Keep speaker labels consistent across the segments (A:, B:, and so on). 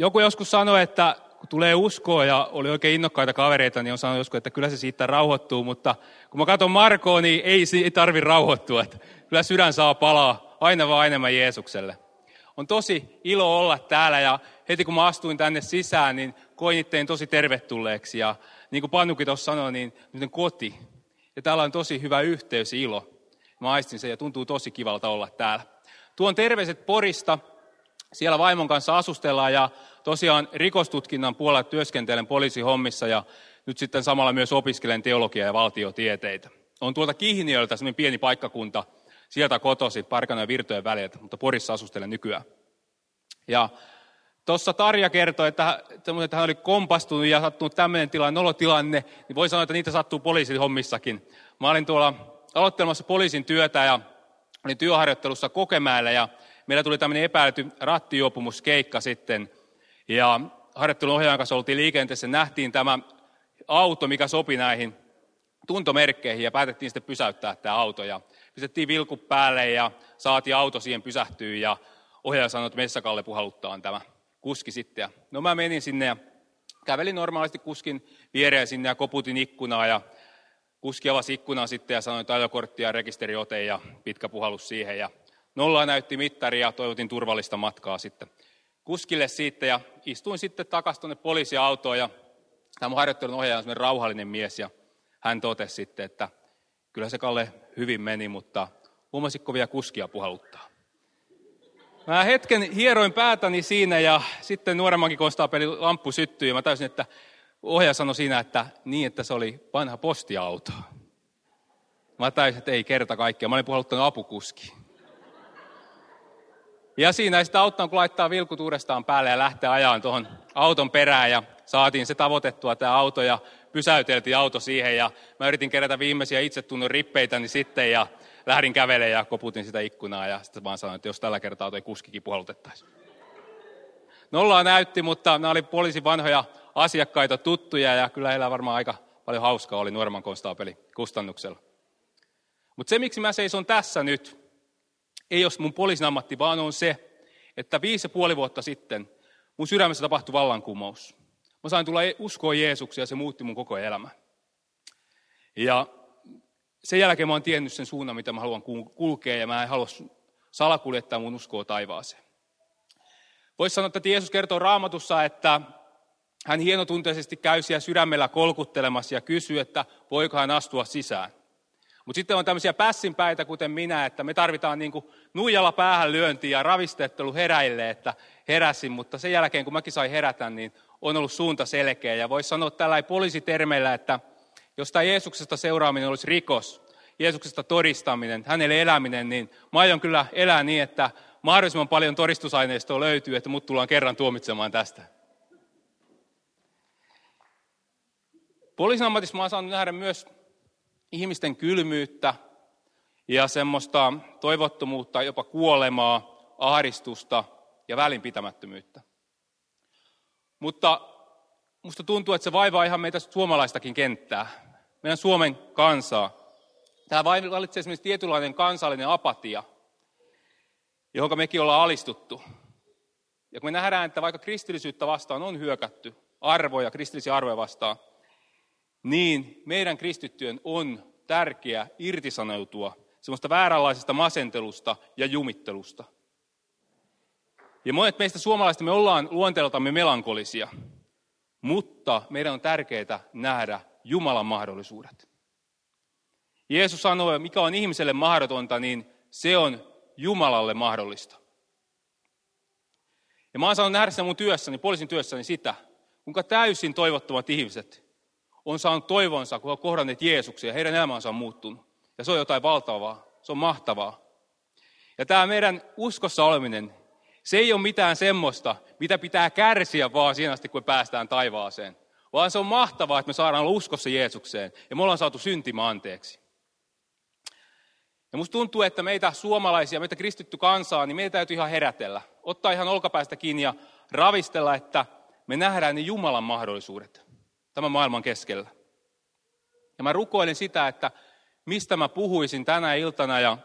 A: Joku joskus sanoi, että kun tulee uskoa ja oli oikein innokkaita kavereita, niin on sanonut joskus, että kyllä se siitä rauhoittuu, mutta kun mä katson Markoa, niin ei, ei tarvi rauhoittua. Että kyllä sydän saa palaa aina vaan enemmän Jeesukselle. On tosi ilo olla täällä ja heti kun mä astuin tänne sisään, niin koin itteen tosi tervetulleeksi. Ja niin kuin Pannukin tuossa sanoi, niin nyt koti. Ja täällä on tosi hyvä yhteys ja ilo. Mä aistin sen ja tuntuu tosi kivalta olla täällä. Tuon terveiset Porista. Siellä vaimon kanssa asustellaan ja tosiaan rikostutkinnan puolella työskentelen poliisihommissa ja nyt sitten samalla myös opiskelen teologiaa ja valtiotieteitä. On tuolta Kihniöltä semmoinen pieni paikkakunta, sieltä kotosi Parkano ja Virtojen väliltä, mutta Porissa asustelen nykyään. Ja tuossa Tarja kertoi, että, että hän oli kompastunut ja sattunut tämmöinen tilanne, nolotilanne, niin voi sanoa, että niitä sattuu poliisin hommissakin. Mä olin tuolla aloittelemassa poliisin työtä ja olin työharjoittelussa Kokemäellä ja meillä tuli tämmöinen epäilty rattijuopumuskeikka sitten. Ja harjoittelun ohjaajan kanssa oltiin liikenteessä, nähtiin tämä auto, mikä sopi näihin tuntomerkkeihin ja päätettiin sitten pysäyttää tämä auto. Ja pistettiin vilku päälle ja saatiin auto siihen pysähtyä ja ohjaaja sanoi, että Messakalle puhaluttaa tämä kuski sitten. Ja no mä menin sinne ja kävelin normaalisti kuskin viereen sinne ja koputin ikkunaa ja kuski avasi ikkunaa sitten ja sanoi, että ajokortti ja rekisteriote ja pitkä puhallus siihen. Ja nollaa näytti mittari ja toivotin turvallista matkaa sitten kuskille siitä ja istuin sitten takaisin tuonne poliisiautoon ja tämä mun harjoittelun ohjaaja on rauhallinen mies ja hän totesi sitten, että kyllä se Kalle hyvin meni, mutta huomasitko vielä kuskia puhaluttaa? Mä hetken hieroin päätäni siinä ja sitten nuoremmankin konstaapeli lamppu syttyi ja mä täysin, että ohjaaja sanoi siinä, että niin, että se oli vanha postiauto. Mä täysin, että ei kerta kaikkea. Mä olin puhaluttanut apukuski. Ja siinä ei sitä auttanut, kun laittaa vilkut uudestaan päälle ja lähtee ajaan tuohon auton perään ja saatiin se tavoitettua tämä auto ja pysäyteltiin auto siihen ja mä yritin kerätä viimeisiä itsetunnon rippeitäni sitten ja lähdin kävelemään ja koputin sitä ikkunaa ja sitten vaan sanoin, että jos tällä kertaa toi kuskikin puhalutettaisiin. Nollaa näytti, mutta nämä oli poliisin vanhoja asiakkaita, tuttuja ja kyllä heillä varmaan aika paljon hauskaa oli nuoremman konstaapeli kustannuksella. Mutta se, miksi mä seison tässä nyt, ei ole mun poliisin ammatti, vaan on se, että viisi ja puoli vuotta sitten mun sydämessä tapahtui vallankumous. Mä sain tulla uskoa Jeesuksia ja se muutti mun koko elämä. Ja sen jälkeen mä oon tiennyt sen suunnan, mitä mä haluan kulkea ja mä en halua salakuljettaa mun uskoa taivaaseen. Voisi sanoa, että Jeesus kertoo raamatussa, että hän hienotunteisesti käy siellä sydämellä kolkuttelemassa ja kysyy, että voiko hän astua sisään. Mutta sitten on tämmöisiä pässinpäitä, kuten minä, että me tarvitaan niin kuin nuijalla päähän lyöntiä ja ravistettelu heräille, että heräsin. Mutta sen jälkeen, kun mäkin sain herätä, niin on ollut suunta selkeä. Ja voisi sanoa tällä poliisitermeillä, että jos tämä Jeesuksesta seuraaminen olisi rikos, Jeesuksesta todistaminen, hänelle eläminen, niin mä aion kyllä elää niin, että mahdollisimman paljon todistusaineistoa löytyy, että mut tullaan kerran tuomitsemaan tästä. Poliisin ammatissa mä oon saanut nähdä myös ihmisten kylmyyttä ja semmoista toivottomuutta, jopa kuolemaa, ahdistusta ja välinpitämättömyyttä. Mutta musta tuntuu, että se vaivaa ihan meitä suomalaistakin kenttää, meidän Suomen kansaa. Tämä valitsee esimerkiksi tietynlainen kansallinen apatia, johon mekin ollaan alistuttu. Ja kun me nähdään, että vaikka kristillisyyttä vastaan on hyökätty, arvoja, kristillisiä arvoja vastaan, niin meidän kristittyjen on tärkeää irtisanoutua semmoista vääränlaisesta masentelusta ja jumittelusta. Ja monet meistä suomalaisista me ollaan luonteeltamme melankolisia, mutta meidän on tärkeää nähdä Jumalan mahdollisuudet. Jeesus sanoi, mikä on ihmiselle mahdotonta, niin se on Jumalalle mahdollista. Ja mä oon saanut nähdä sen mun työssäni, poliisin työssäni sitä, kuinka täysin toivottomat ihmiset on saanut toivonsa, kun on kohdanneet Jeesuksia ja heidän elämänsä on muuttunut. Ja se on jotain valtavaa, se on mahtavaa. Ja tämä meidän uskossa oleminen, se ei ole mitään semmoista, mitä pitää kärsiä vaan siinä asti, kun päästään taivaaseen. Vaan se on mahtavaa, että me saadaan olla uskossa Jeesukseen ja me ollaan saatu syntimä anteeksi. Ja musta tuntuu, että meitä suomalaisia, meitä kristitty kansaa, niin meitä täytyy ihan herätellä. Ottaa ihan olkapäästä kiinni ja ravistella, että me nähdään ne Jumalan mahdollisuudet tämän maailman keskellä. Ja mä rukoilen sitä, että mistä mä puhuisin tänä iltana ja,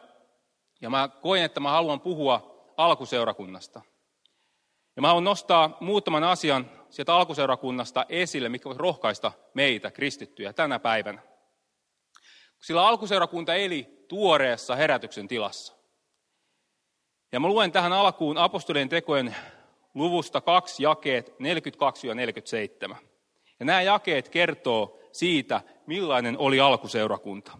A: ja mä koen, että mä haluan puhua alkuseurakunnasta. Ja mä haluan nostaa muutaman asian sieltä alkuseurakunnasta esille, mikä voi rohkaista meitä, kristittyjä, tänä päivänä. Sillä alkuseurakunta eli tuoreessa herätyksen tilassa. Ja mä luen tähän alkuun apostolien tekojen luvusta kaksi jakeet 42-47. Ja nämä jakeet kertoo siitä, millainen oli alkuseurakunta.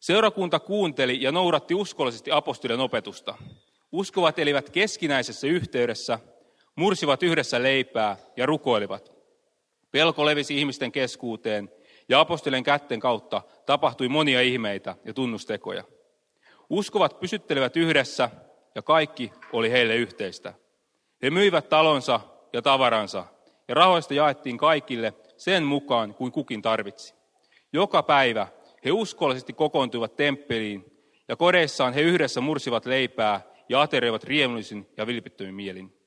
A: Seurakunta kuunteli ja noudatti uskollisesti apostolien opetusta. Uskovat elivät keskinäisessä yhteydessä, mursivat yhdessä leipää ja rukoilivat. Pelko levisi ihmisten keskuuteen ja apostolien kätten kautta tapahtui monia ihmeitä ja tunnustekoja. Uskovat pysyttelivät yhdessä ja kaikki oli heille yhteistä. He myivät talonsa ja tavaransa ja rahoista jaettiin kaikille sen mukaan kuin kukin tarvitsi. Joka päivä he uskollisesti kokoontuivat temppeliin ja kodeissaan he yhdessä mursivat leipää ja aterioivat riemullisin ja vilpittömin mielin.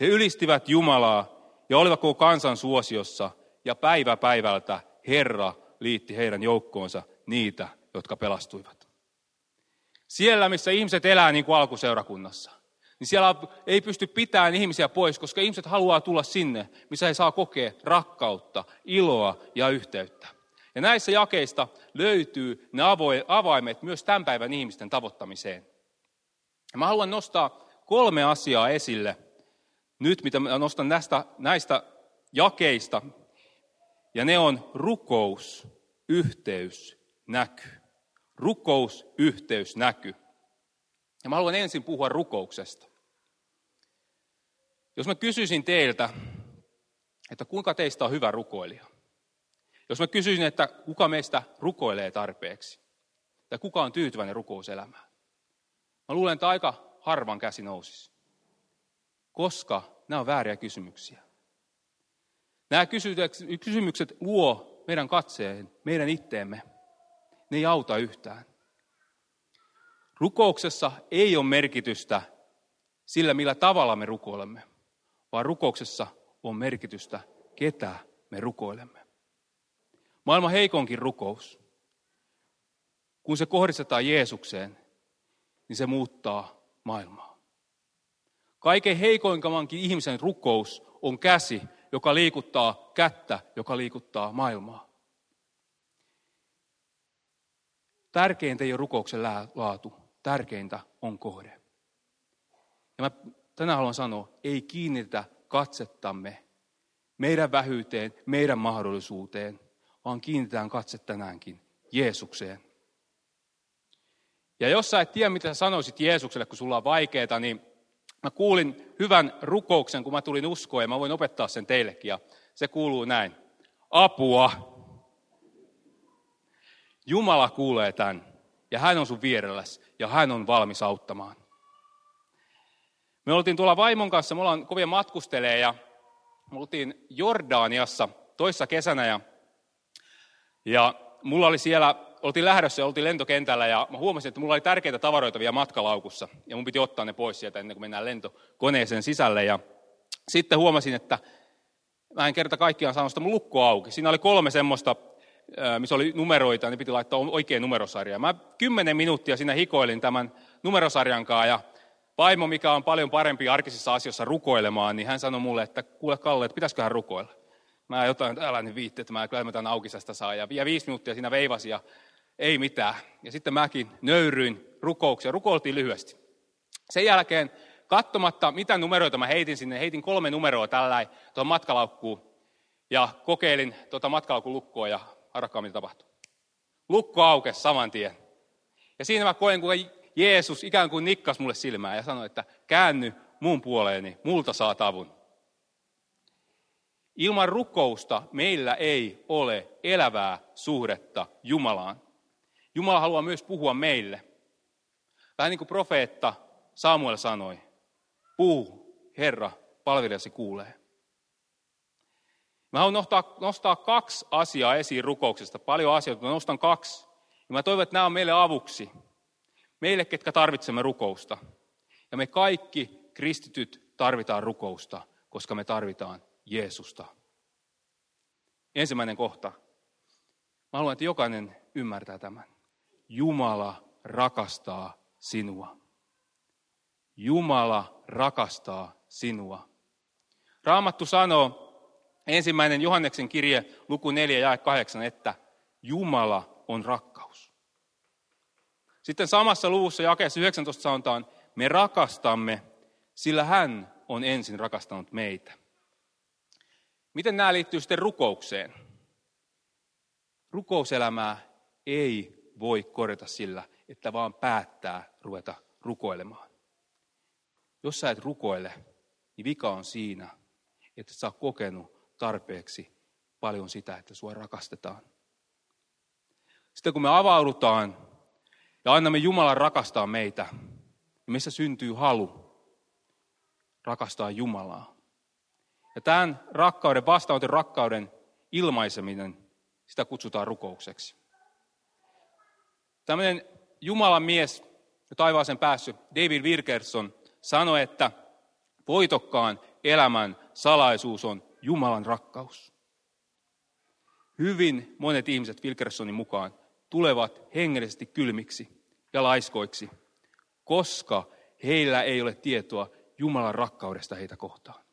A: He ylistivät Jumalaa ja olivat koko kansan suosiossa ja päivä päivältä Herra liitti heidän joukkoonsa niitä, jotka pelastuivat. Siellä, missä ihmiset elää niin kuin alkuseurakunnassa, niin siellä ei pysty pitämään ihmisiä pois, koska ihmiset haluaa tulla sinne, missä he saa kokea rakkautta, iloa ja yhteyttä. Ja näissä jakeista löytyy ne avaimet myös tämän päivän ihmisten tavoittamiseen. Ja mä haluan nostaa kolme asiaa esille nyt, mitä mä nostan näistä, näistä jakeista. Ja ne on rukous, yhteys, näky. Rukous, yhteys, näky. Ja mä haluan ensin puhua rukouksesta. Jos mä kysyisin teiltä, että kuinka teistä on hyvä rukoilija. Jos mä kysyisin, että kuka meistä rukoilee tarpeeksi. Tai kuka on tyytyväinen rukouselämään. Mä luulen, että aika harvan käsi nousisi. Koska nämä on vääriä kysymyksiä. Nämä kysymykset luo meidän katseen, meidän itteemme. Ne ei auta yhtään. Rukouksessa ei ole merkitystä sillä, millä tavalla me rukoilemme, vaan rukouksessa on merkitystä, ketä me rukoilemme. Maailman heikonkin rukous, kun se kohdistetaan Jeesukseen, niin se muuttaa maailmaa. Kaiken heikoinkamankin ihmisen rukous on käsi, joka liikuttaa kättä, joka liikuttaa maailmaa. Tärkeintä ei ole rukouksen laatu, tärkeintä on kohde. Ja mä tänään haluan sanoa, ei kiinnitä katsettamme meidän vähyyteen, meidän mahdollisuuteen, vaan kiinnitetään katse tänäänkin Jeesukseen. Ja jos sä et tiedä, mitä sä sanoisit Jeesukselle, kun sulla on vaikeaa, niin mä kuulin hyvän rukouksen, kun mä tulin uskoon, ja mä voin opettaa sen teillekin. Ja se kuuluu näin. Apua. Jumala kuulee tämän, ja hän on sun vierelläsi, ja hän on valmis auttamaan. Me oltiin tuolla vaimon kanssa, me ollaan kovia matkustelee, ja me oltiin Jordaniassa toissa kesänä, ja, ja mulla oli siellä oltiin lähdössä ja oltiin lentokentällä ja mä huomasin, että mulla oli tärkeitä tavaroita vielä matkalaukussa ja mun piti ottaa ne pois sieltä ennen kuin mennään lentokoneeseen sisälle. Ja sitten huomasin, että mä en kerta kaikkiaan saanut sitä mun lukkoa auki. Siinä oli kolme semmoista, missä oli numeroita, niin piti laittaa oikein numerosarja. Mä kymmenen minuuttia siinä hikoilin tämän numerosarjan kanssa ja vaimo, mikä on paljon parempi arkisissa asioissa rukoilemaan, niin hän sanoi mulle, että kuule Kalle, että pitäisiköhän rukoilla. Mä jotain, älä nyt viitti, että mä kyllä mä tämän aukisesta saa. Ja, ja viisi minuuttia siinä veivasi ja ei mitään. Ja sitten mäkin nöyryin rukouksia, rukoiltiin lyhyesti. Sen jälkeen, katsomatta mitä numeroita mä heitin sinne, heitin kolme numeroa tällä tuohon matkalaukkuun. Ja kokeilin tuota matkalaukun lukkoa ja arvakkaa mitä tapahtui. Lukko aukesi saman tien. Ja siinä mä koen, kun Jeesus ikään kuin nikkas mulle silmään ja sanoi, että käänny mun puoleeni, multa saa avun. Ilman rukousta meillä ei ole elävää suhdetta Jumalaan. Jumala haluaa myös puhua meille. Vähän niin kuin profeetta Samuel sanoi, puhu, Herra, palvelijasi kuulee. Mä haluan nostaa, nostaa kaksi asiaa esiin rukouksesta, paljon asioita, mutta nostan kaksi. Ja mä toivon, että nämä on meille avuksi, meille, ketkä tarvitsemme rukousta. Ja me kaikki kristityt tarvitaan rukousta, koska me tarvitaan Jeesusta. Ensimmäinen kohta. Mä haluan, että jokainen ymmärtää tämän. Jumala rakastaa sinua. Jumala rakastaa sinua. Raamattu sanoo, ensimmäinen Johanneksen kirje, luku 4 ja 8, että Jumala on rakkaus. Sitten samassa luvussa jakeessa 19 sanotaan, me rakastamme, sillä hän on ensin rakastanut meitä. Miten nämä liittyy sitten rukoukseen? Rukouselämää ei voi korjata sillä, että vaan päättää ruveta rukoilemaan. Jos sä et rukoile, niin vika on siinä, että sä oot kokenut tarpeeksi paljon sitä, että sua rakastetaan. Sitten kun me avaudutaan ja annamme Jumalan rakastaa meitä, niin meissä syntyy halu rakastaa Jumalaa. Ja tämän rakkauden, vastaanoton rakkauden ilmaiseminen, sitä kutsutaan rukoukseksi. Tämmöinen Jumalan mies, taivaaseen päässyt, David Wilkerson, sanoi, että voitokkaan elämän salaisuus on Jumalan rakkaus. Hyvin monet ihmiset Wilkersonin mukaan tulevat hengellisesti kylmiksi ja laiskoiksi, koska heillä ei ole tietoa Jumalan rakkaudesta heitä kohtaan.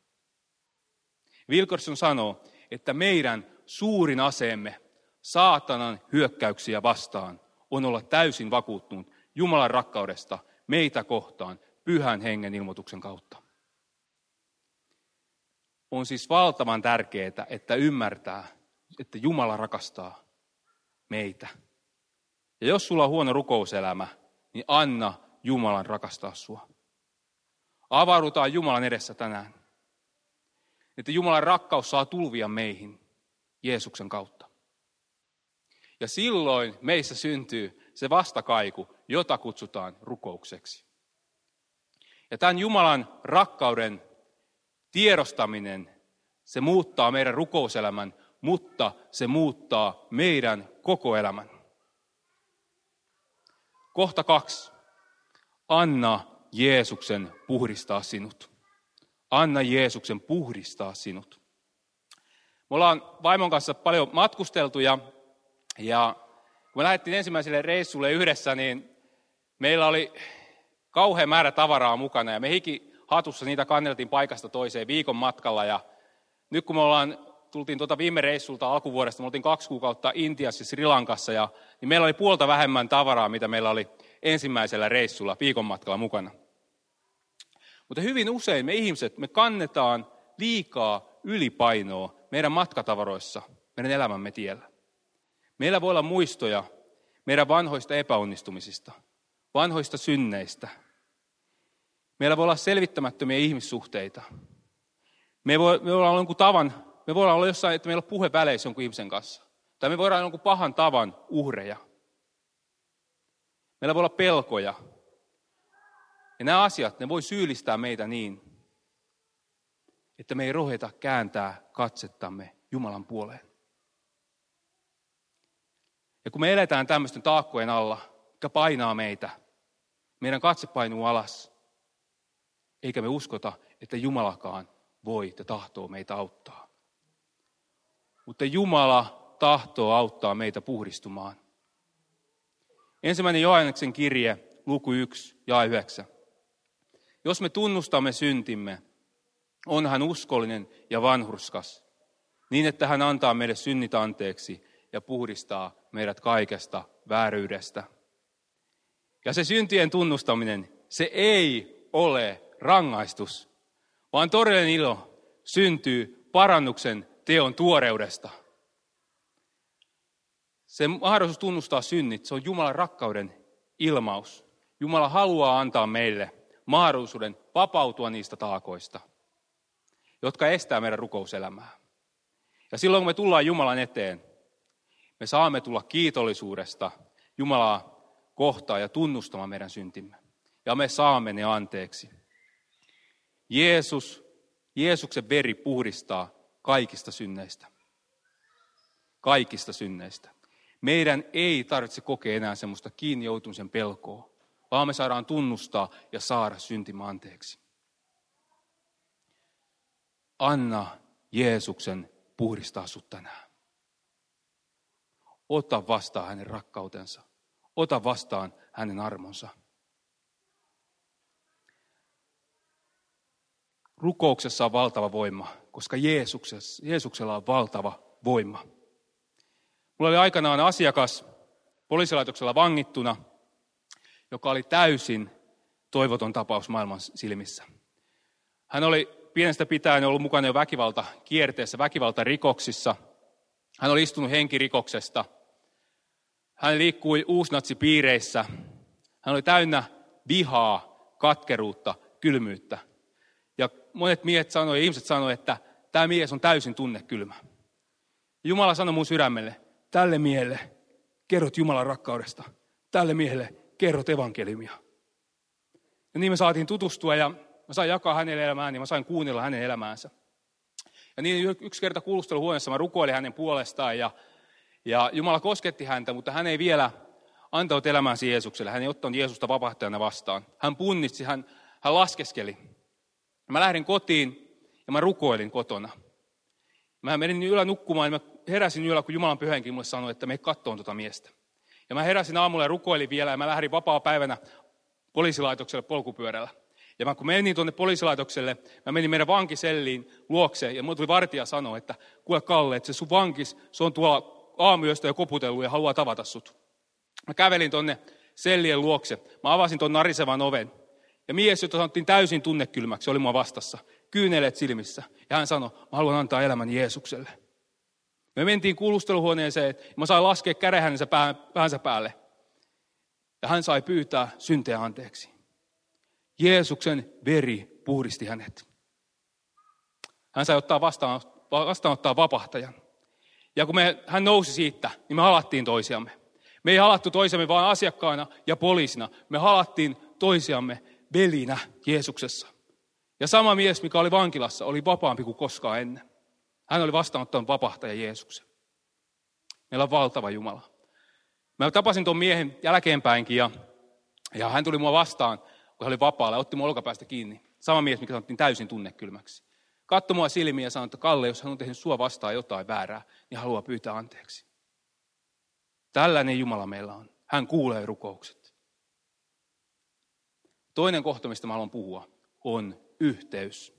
A: Wilkerson sanoo, että meidän suurin aseemme saatanan hyökkäyksiä vastaan on olla täysin vakuuttunut Jumalan rakkaudesta meitä kohtaan pyhän hengen ilmoituksen kautta. On siis valtavan tärkeää, että ymmärtää, että Jumala rakastaa meitä. Ja jos sulla on huono rukouselämä, niin anna Jumalan rakastaa sua. Avaudutaan Jumalan edessä tänään. Että Jumalan rakkaus saa tulvia meihin Jeesuksen kautta. Ja silloin meissä syntyy se vastakaiku, jota kutsutaan rukoukseksi. Ja tämän Jumalan rakkauden tiedostaminen, se muuttaa meidän rukouselämän, mutta se muuttaa meidän koko elämän. Kohta kaksi. Anna Jeesuksen puhdistaa sinut. Anna Jeesuksen puhdistaa sinut. Me ollaan vaimon kanssa paljon matkusteltu ja, ja kun me lähdettiin ensimmäiselle reissulle yhdessä, niin meillä oli kauhean määrä tavaraa mukana ja me hiki hatussa niitä kanneltiin paikasta toiseen viikon matkalla. Ja nyt kun me ollaan, tultiin tuota viime reissulta alkuvuodesta, me oltiin kaksi kuukautta Intiassa, Sri Lankassa, ja, niin meillä oli puolta vähemmän tavaraa, mitä meillä oli ensimmäisellä reissulla viikon matkalla mukana. Mutta hyvin usein me ihmiset, me kannetaan liikaa ylipainoa meidän matkatavaroissa, meidän elämämme tiellä. Meillä voi olla muistoja meidän vanhoista epäonnistumisista, vanhoista synneistä. Meillä voi olla selvittämättömiä ihmissuhteita. Me voi, me voi olla jonkun tavan, me voidaan olla jossain, että meillä on puhe väleissä jonkun ihmisen kanssa. Tai me voidaan olla jonkun pahan tavan uhreja. Meillä voi olla pelkoja. Ja nämä asiat, ne voi syyllistää meitä niin, että me ei rohjeta kääntää katsettamme Jumalan puoleen. Ja kun me eletään tämmöisten taakkojen alla, jotka painaa meitä, meidän katse painuu alas, eikä me uskota, että Jumalakaan voi ja tahtoo meitä auttaa. Mutta Jumala tahtoo auttaa meitä puhdistumaan. Ensimmäinen Johanneksen kirje, luku 1 ja 9. Jos me tunnustamme syntimme, on hän uskollinen ja vanhurskas, niin että hän antaa meille synnit anteeksi ja puhdistaa meidät kaikesta vääryydestä. Ja se syntien tunnustaminen, se ei ole rangaistus, vaan todellinen ilo syntyy parannuksen teon tuoreudesta. Se mahdollisuus tunnustaa synnit, se on Jumalan rakkauden ilmaus. Jumala haluaa antaa meille mahdollisuuden vapautua niistä taakoista, jotka estää meidän rukouselämää. Ja silloin kun me tullaan Jumalan eteen, me saamme tulla kiitollisuudesta Jumalaa kohtaan ja tunnustamaan meidän syntimme. Ja me saamme ne anteeksi. Jeesus, Jeesuksen veri puhdistaa kaikista synneistä. Kaikista synneistä. Meidän ei tarvitse kokea enää semmoista kiinni joutumisen pelkoa, vaan me saadaan tunnustaa ja saada syntimä anteeksi. Anna Jeesuksen puhdistaa sut tänään. Ota vastaan hänen rakkautensa. Ota vastaan hänen armonsa. Rukouksessa on valtava voima, koska Jeesuksella on valtava voima. Mulla oli aikanaan asiakas poliisilaitoksella vangittuna, joka oli täysin toivoton tapaus maailman silmissä. Hän oli pienestä pitäen ollut mukana jo väkivalta kierteessä, väkivaltarikoksissa. Hän oli istunut henkirikoksesta. Hän liikkui uusnatsipiireissä. Hän oli täynnä vihaa, katkeruutta, kylmyyttä. Ja monet miehet sanoivat, ihmiset sanoivat, että tämä mies on täysin tunnekylmä. Jumala sanoi mun sydämelle, tälle miehelle kerrot Jumalan rakkaudesta. Tälle miehelle kerrot evankeliumia. Ja niin me saatiin tutustua ja mä sain jakaa hänen elämään ja mä sain kuunnella hänen elämäänsä. Ja niin yksi kerta kuulusteluhuoneessa mä rukoilin hänen puolestaan ja, ja Jumala kosketti häntä, mutta hän ei vielä antanut elämäänsä Jeesukselle. Hän ei ottanut Jeesusta vapahtajana vastaan. Hän punnitsi, hän, hän laskeskeli. Mä lähdin kotiin ja mä rukoilin kotona. Mä menin yöllä nukkumaan ja mä heräsin yöllä, kun Jumalan pyhänkin mulle sanoi, että me kattoon tuota miestä. Ja mä heräsin aamulla ja rukoilin vielä ja mä lähdin vapaa päivänä poliisilaitokselle polkupyörällä. Ja mä kun menin tuonne poliisilaitokselle, mä menin meidän vankiselliin luokse ja mulle tuli vartija sanoa, että kuule Kalle, että se sun vankis, se on tuolla aamuyöstä jo koputellut ja haluaa tavata sut. Mä kävelin tuonne sellien luokse, mä avasin tuon narisevan oven. Ja mies, jota sanottiin täysin tunnekylmäksi, oli mua vastassa, kyyneleet silmissä. Ja hän sanoi, mä haluan antaa elämän Jeesukselle. Me mentiin kuulusteluhuoneeseen, ja mä sain laskea käden hänensä päänsä päälle. Ja hän sai pyytää synteä anteeksi. Jeesuksen veri puhdisti hänet. Hän sai ottaa vastaan, vastaanottaa vapahtajan. Ja kun me, hän nousi siitä, niin me halattiin toisiamme. Me ei halattu toisiamme vain asiakkaana ja poliisina. Me halattiin toisiamme velinä Jeesuksessa. Ja sama mies, mikä oli vankilassa, oli vapaampi kuin koskaan ennen. Hän oli vastaanottanut vapahtaja Jeesuksen. Meillä on valtava Jumala. Mä tapasin tuon miehen jälkeenpäinkin ja, ja hän tuli mua vastaan, kun hän oli vapaalla ja otti mua olkapäästä kiinni. Sama mies, mikä sanottiin täysin tunnekylmäksi. Katso mua silmiä ja sanoi, että Kalle, jos hän on tehnyt sua vastaan jotain väärää, niin haluaa pyytää anteeksi. Tällainen Jumala meillä on. Hän kuulee rukoukset. Toinen kohta, mistä mä haluan puhua, on yhteys.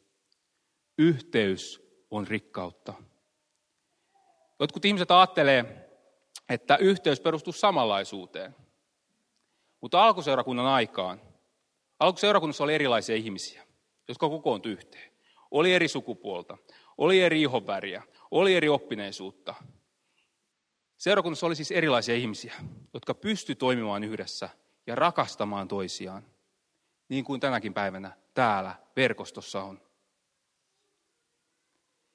A: Yhteys on rikkautta. Jotkut ihmiset ajattelee, että yhteys perustuu samanlaisuuteen. Mutta alkuseurakunnan aikaan, alkuseurakunnassa oli erilaisia ihmisiä, jotka kokoontu yhteen. Oli eri sukupuolta, oli eri ihonväriä, oli eri oppineisuutta. Seurakunnassa oli siis erilaisia ihmisiä, jotka pysty toimimaan yhdessä ja rakastamaan toisiaan, niin kuin tänäkin päivänä täällä verkostossa on.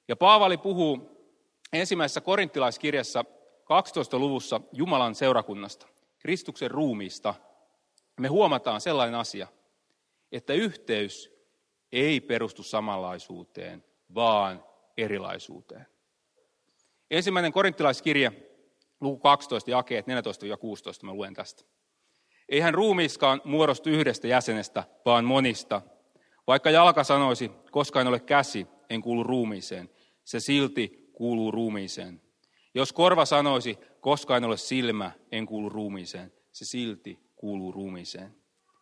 A: Ja Paavali puhuu ensimmäisessä korinttilaiskirjassa 12. luvussa Jumalan seurakunnasta, Kristuksen ruumiista. Me huomataan sellainen asia, että yhteys ei perustu samanlaisuuteen, vaan erilaisuuteen. Ensimmäinen korinttilaiskirja, luku 12, jakeet 14-16, mä luen tästä. Eihän ruumiiskaan muodostu yhdestä jäsenestä, vaan monista. Vaikka jalka sanoisi, koska en ole käsi, en kuulu ruumiiseen, se silti kuuluu ruumiiseen. Jos korva sanoisi, koska en ole silmä, en kuulu ruumiiseen, se silti kuuluu ruumiiseen.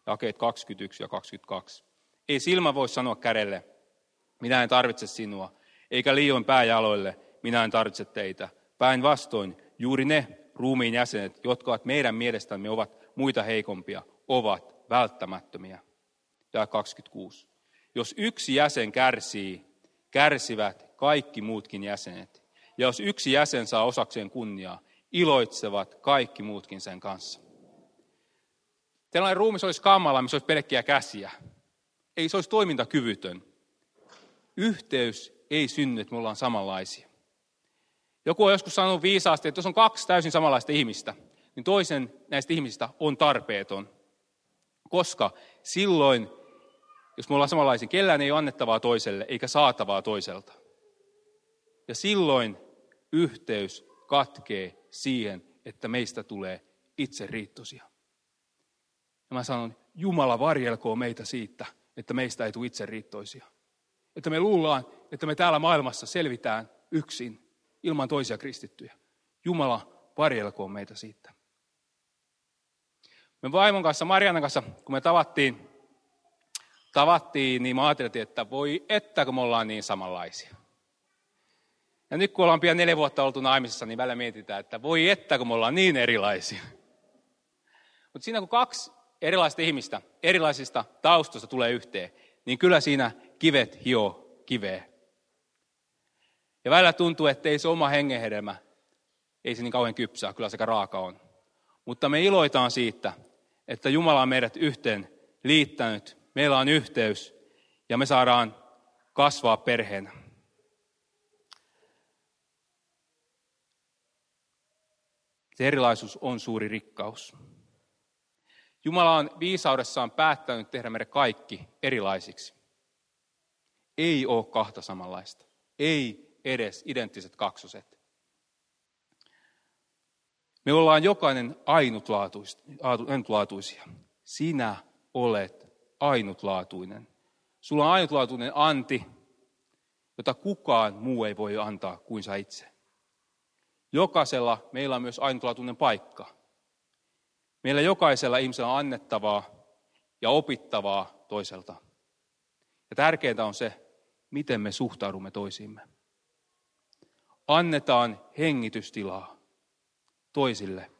A: Jakeet 21 ja 22. Ei silmä voi sanoa kädelle, minä en tarvitse sinua, eikä liioin pääjaloille, minä en tarvitse teitä. Päinvastoin, juuri ne ruumiin jäsenet, jotka ovat meidän mielestämme ovat muita heikompia, ovat välttämättömiä. Ja 26. Jos yksi jäsen kärsii, kärsivät kaikki muutkin jäsenet. Ja jos yksi jäsen saa osakseen kunniaa, iloitsevat kaikki muutkin sen kanssa. Tällainen ruumis olisi kammalla, missä olisi pelkkiä käsiä. Ei se olisi toimintakyvytön. Yhteys ei synny, että me ollaan samanlaisia. Joku on joskus sanonut viisaasti, että jos on kaksi täysin samanlaista ihmistä, niin toisen näistä ihmisistä on tarpeeton. Koska silloin, jos me ollaan samanlaisia, kellään ei ole annettavaa toiselle eikä saatavaa toiselta. Ja silloin yhteys katkee siihen, että meistä tulee itse riittosia. Ja mä sanon, Jumala varjelkoon meitä siitä, että meistä ei tule itse riittoisia. Että me luullaan, että me täällä maailmassa selvitään yksin, ilman toisia kristittyjä. Jumala varjelkoon meitä siitä. Me vaimon kanssa, Marianan kanssa, kun me tavattiin tavattiin, niin mä ajattelin, että voi että kun me ollaan niin samanlaisia. Ja nyt kun ollaan pian neljä vuotta oltu naimisissa, niin välillä mietitään, että voi että kun me ollaan niin erilaisia. Mutta siinä kun kaksi erilaista ihmistä erilaisista taustoista tulee yhteen, niin kyllä siinä kivet hio kiveä. Ja välillä tuntuu, että ei se oma hengenhedelmä, ei se niin kauhean kypsää, kyllä sekä raaka on. Mutta me iloitaan siitä, että Jumala on meidät yhteen liittänyt, meillä on yhteys ja me saadaan kasvaa perheenä. Se erilaisuus on suuri rikkaus. Jumala on viisaudessaan päättänyt tehdä meidät kaikki erilaisiksi. Ei ole kahta samanlaista. Ei edes identtiset kaksoset. Me ollaan jokainen ainutlaatuisia. Sinä olet ainutlaatuinen. Sulla on ainutlaatuinen anti, jota kukaan muu ei voi antaa kuin sä itse. Jokaisella meillä on myös ainutlaatuinen paikka. Meillä jokaisella ihmisellä on annettavaa ja opittavaa toiselta. Ja tärkeintä on se, miten me suhtaudumme toisiimme. Annetaan hengitystilaa toisille,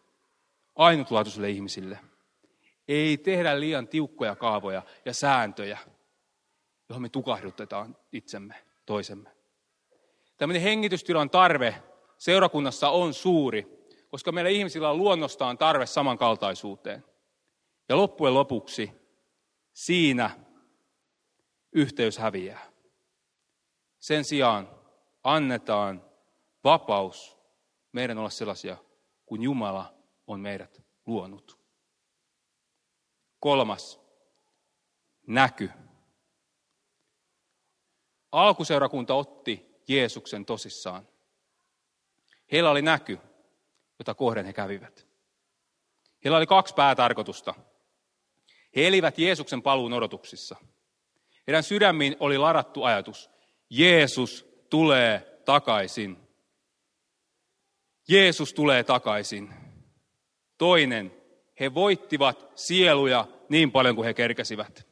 A: ainutlaatuisille ihmisille. Ei tehdä liian tiukkoja kaavoja ja sääntöjä, johon me tukahdutetaan itsemme, toisemme. Tämmöinen hengitystilan tarve seurakunnassa on suuri, koska meillä ihmisillä on luonnostaan tarve samankaltaisuuteen. Ja loppujen lopuksi siinä yhteys häviää. Sen sijaan annetaan vapaus meidän olla sellaisia kuin Jumala on meidät luonut. Kolmas, näky. Alkuseurakunta otti Jeesuksen tosissaan. Heillä oli näky, jota kohden he kävivät. Heillä oli kaksi päätarkoitusta. He elivät Jeesuksen paluun odotuksissa. Heidän sydämiin oli ladattu ajatus, Jeesus tulee takaisin. Jeesus tulee takaisin. Toinen, he voittivat sieluja niin paljon kuin he kerkäsivät.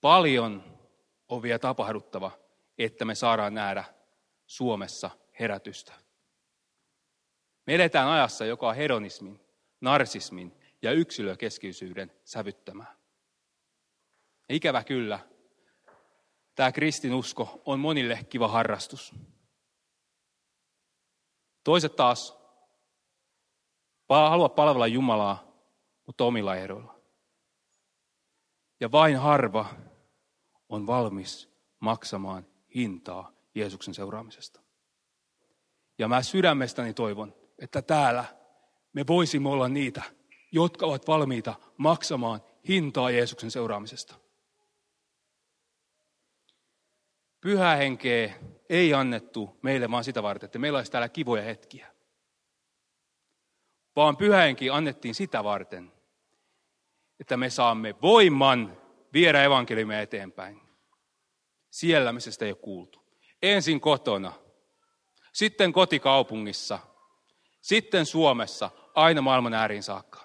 A: Paljon on vielä tapahduttava, että me saadaan nähdä Suomessa herätystä. Me eletään ajassa, joka on hedonismin, narsismin ja yksilökeskisyysyyden sävyttämää. Ikävä kyllä, tämä kristinusko on monille kiva harrastus. Toiset taas haluaa palvella Jumalaa, mutta omilla ehdoilla. Ja vain harva on valmis maksamaan hintaa Jeesuksen seuraamisesta. Ja mä sydämestäni toivon, että täällä me voisimme olla niitä, jotka ovat valmiita maksamaan hintaa Jeesuksen seuraamisesta. Pyhä henkeä ei annettu meille vaan sitä varten, että meillä olisi täällä kivoja hetkiä. Vaan pyhä henki annettiin sitä varten, että me saamme voiman viedä evankeliumia eteenpäin. Siellä, missä sitä ei ole kuultu. Ensin kotona, sitten kotikaupungissa, sitten Suomessa, aina maailman ääriin saakka.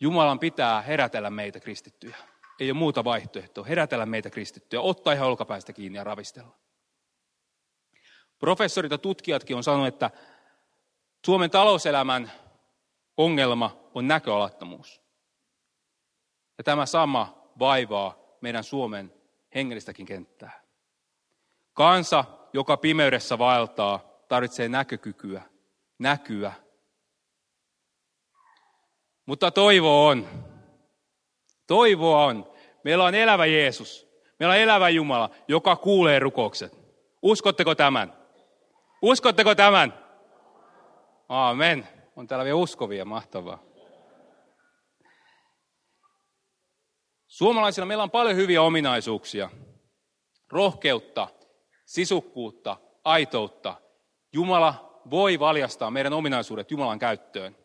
A: Jumalan pitää herätellä meitä kristittyjä. Ei ole muuta vaihtoehtoa. Herätellä meitä kristittyjä, ottaa ihan olkapäästä kiinni ja ravistella. Professorit ja tutkijatkin on sanonut, että Suomen talouselämän ongelma on näköalattomuus. Ja tämä sama vaivaa meidän Suomen hengellistäkin kenttää. Kansa, joka pimeydessä vaeltaa, tarvitsee näkökykyä, näkyä. Mutta toivo on. Toivoa on. Meillä on elävä Jeesus. Meillä on elävä Jumala, joka kuulee rukoukset. Uskotteko tämän? Uskotteko tämän? Aamen. On täällä vielä uskovia, mahtavaa. Suomalaisilla meillä on paljon hyviä ominaisuuksia. Rohkeutta, sisukkuutta, aitoutta. Jumala voi valjastaa meidän ominaisuudet Jumalan käyttöön.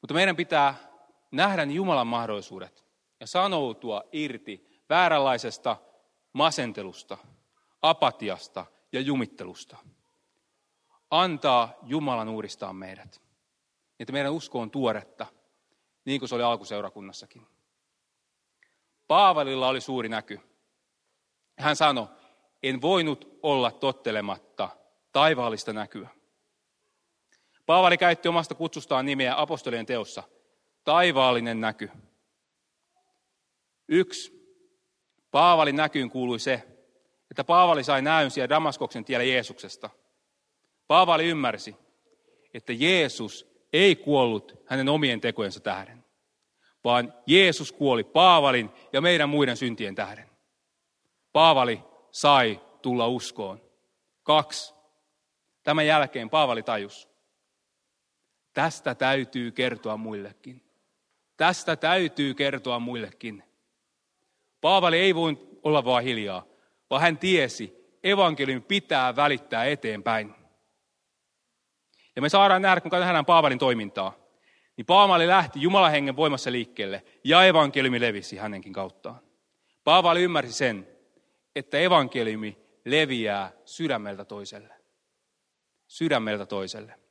A: Mutta meidän pitää nähdä Jumalan mahdollisuudet ja sanoutua irti vääränlaisesta masentelusta, apatiasta ja jumittelusta. Antaa Jumalan uudistaa meidät. että meidän usko on tuoretta, niin kuin se oli alkuseurakunnassakin. Paavalilla oli suuri näky. Hän sanoi, en voinut olla tottelematta taivaallista näkyä. Paavali käytti omasta kutsustaan nimeä apostolien teossa. Taivaallinen näky. Yksi. Paavalin näkyyn kuului se, että Paavali sai näyn siellä Damaskoksen tiellä Jeesuksesta. Paavali ymmärsi, että Jeesus ei kuollut hänen omien tekojensa tähden, vaan Jeesus kuoli Paavalin ja meidän muiden syntien tähden. Paavali sai tulla uskoon. Kaksi. Tämän jälkeen Paavali tajus. Tästä täytyy kertoa muillekin. Tästä täytyy kertoa muillekin. Paavali ei voi olla vaan hiljaa, vaan hän tiesi, evankeliumi pitää välittää eteenpäin. Ja me saadaan nähdä, kun nähdään Paavalin toimintaa. Niin Paavali lähti Jumalan hengen voimassa liikkeelle ja evankeliumi levisi hänenkin kauttaan. Paavali ymmärsi sen, että evankeliumi leviää sydämeltä toiselle. Sydämeltä toiselle.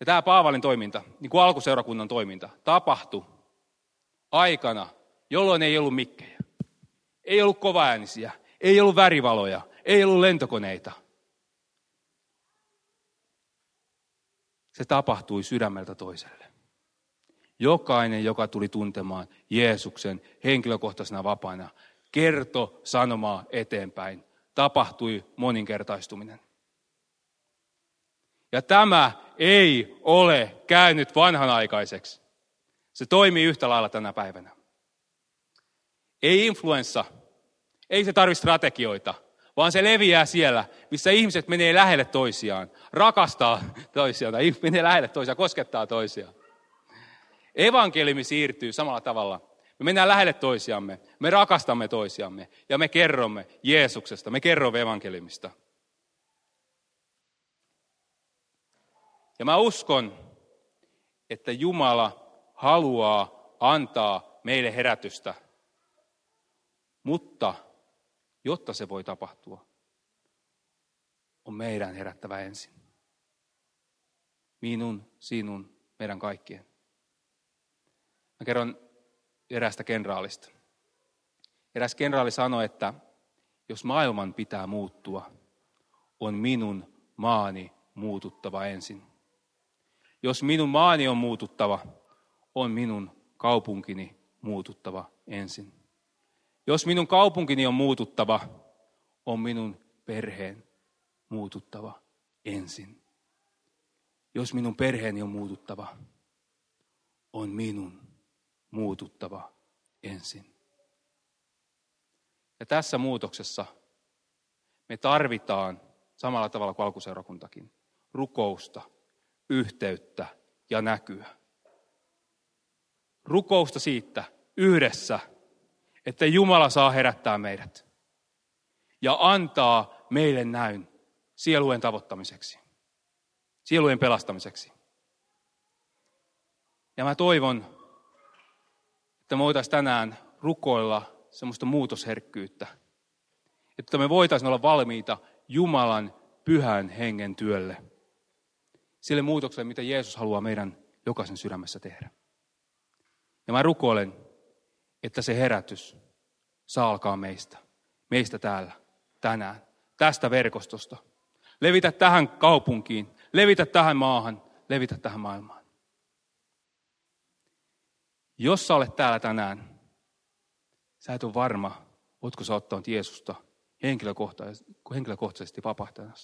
A: Ja tämä Paavalin toiminta, niin kuin alkuseurakunnan toiminta, tapahtui aikana, jolloin ei ollut mikkejä. Ei ollut kovaäänisiä, ei ollut värivaloja, ei ollut lentokoneita. Se tapahtui sydämeltä toiselle. Jokainen, joka tuli tuntemaan Jeesuksen henkilökohtaisena vapaana, kerto sanomaa eteenpäin. Tapahtui moninkertaistuminen. Ja tämä ei ole käynyt vanhanaikaiseksi. Se toimii yhtä lailla tänä päivänä. Ei influenssa, ei se tarvitse strategioita, vaan se leviää siellä, missä ihmiset menee lähelle toisiaan, rakastaa toisiaan, tai menee lähelle toisiaan, koskettaa toisiaan. Evankeliumi siirtyy samalla tavalla. Me mennään lähelle toisiamme, me rakastamme toisiamme ja me kerromme Jeesuksesta, me kerromme evankeliumista. Ja mä uskon, että Jumala haluaa antaa meille herätystä. Mutta jotta se voi tapahtua, on meidän herättävä ensin. Minun, sinun, meidän kaikkien. Mä kerron erästä kenraalista. Eräs kenraali sanoi, että jos maailman pitää muuttua, on minun maani muututtava ensin. Jos minun maani on muututtava, on minun kaupunkini muututtava ensin. Jos minun kaupunkini on muututtava, on minun perheen muututtava ensin. Jos minun perheeni on muututtava, on minun muututtava ensin. Ja tässä muutoksessa me tarvitaan samalla tavalla kuin alkuseurakuntakin rukousta, yhteyttä ja näkyä. Rukousta siitä yhdessä, että Jumala saa herättää meidät ja antaa meille näyn sielujen tavoittamiseksi, sielujen pelastamiseksi. Ja mä toivon, että me voitaisiin tänään rukoilla semmoista muutosherkkyyttä, että me voitaisiin olla valmiita Jumalan pyhän hengen työlle – sille muutokselle, mitä Jeesus haluaa meidän jokaisen sydämessä tehdä. Ja mä rukoilen, että se herätys saa alkaa meistä. Meistä täällä, tänään, tästä verkostosta. Levitä tähän kaupunkiin, levitä tähän maahan, levitä tähän maailmaan. Jos sä olet täällä tänään, sä et ole varma, ootko sä ottanut Jeesusta henkilökohtaisesti, henkilökohtaisesti vapahtajana.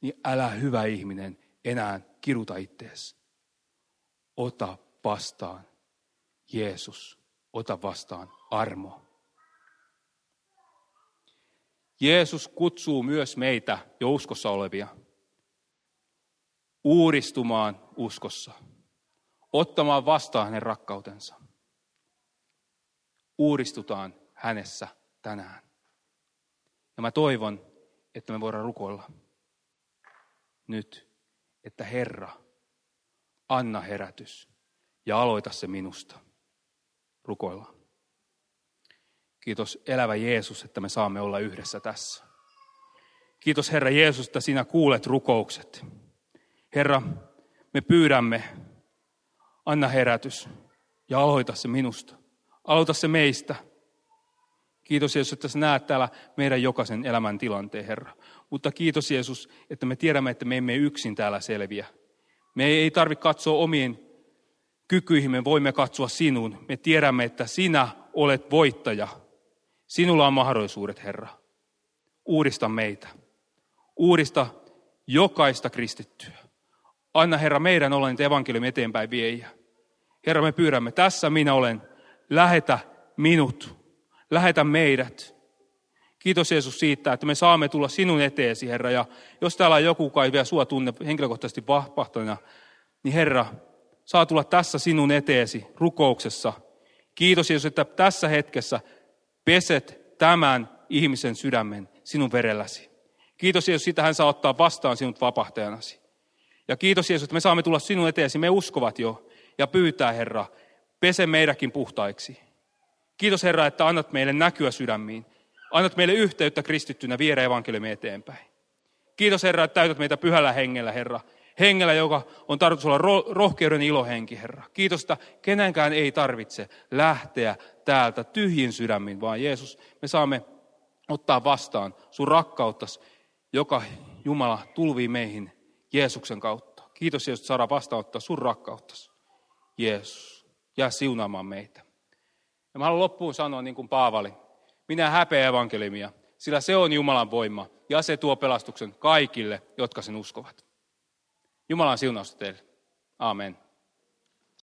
A: Niin älä hyvä ihminen, enää kiruta ittees. Ota vastaan Jeesus. Ota vastaan armo. Jeesus kutsuu myös meitä jo uskossa olevia uudistumaan uskossa, ottamaan vastaan hänen rakkautensa. Uudistutaan hänessä tänään. Ja mä toivon, että me voidaan rukoilla nyt että Herra, anna herätys ja aloita se minusta. Rukoilla. Kiitos elävä Jeesus, että me saamme olla yhdessä tässä. Kiitos Herra Jeesus, että sinä kuulet rukoukset. Herra, me pyydämme, anna herätys ja aloita se minusta. Aloita se meistä. Kiitos Jeesus, että sä näet täällä meidän jokaisen elämän tilanteen, Herra. Mutta kiitos Jeesus, että me tiedämme, että me emme yksin täällä selviä. Me ei tarvitse katsoa omiin kykyihin, me voimme katsoa sinuun. Me tiedämme, että sinä olet voittaja. Sinulla on mahdollisuudet, Herra. Uudista meitä. Uudista jokaista kristittyä. Anna Herra meidän olla niitä evankeliumi eteenpäin viejä. Herra, me pyydämme, tässä minä olen. Lähetä minut. Lähetä meidät. Kiitos Jeesus siitä, että me saamme tulla sinun eteesi, Herra. Ja jos täällä on joku, joka ei vielä sua tunne henkilökohtaisesti vahvahtajana, niin Herra, saa tulla tässä sinun eteesi rukouksessa. Kiitos Jeesus, että tässä hetkessä peset tämän ihmisen sydämen sinun verelläsi. Kiitos Jeesus, sitä hän saa ottaa vastaan sinut vapahtajanasi. Ja kiitos Jeesus, että me saamme tulla sinun eteesi, me uskovat jo, ja pyytää Herra, pese meidänkin puhtaiksi. Kiitos Herra, että annat meille näkyä sydämiin. Annat meille yhteyttä kristittynä viedä evankeliumi eteenpäin. Kiitos Herra, että täytät meitä pyhällä hengellä, Herra. Hengellä, joka on tarkoitus olla rohkeuden ilohenki, Herra. Kiitos, että kenenkään ei tarvitse lähteä täältä tyhjin sydämin, vaan Jeesus, me saamme ottaa vastaan sun rakkauttasi, joka Jumala tulvii meihin Jeesuksen kautta. Kiitos Jeesus, että saadaan vastaanottaa sun rakkauttasi. Jeesus, jää siunaamaan meitä. Ja mä haluan loppuun sanoa niin kuin Paavali. Minä häpeä evankeliumia, sillä se on Jumalan voima ja se tuo pelastuksen kaikille, jotka sen uskovat. Jumalan siunausta teille. Amen.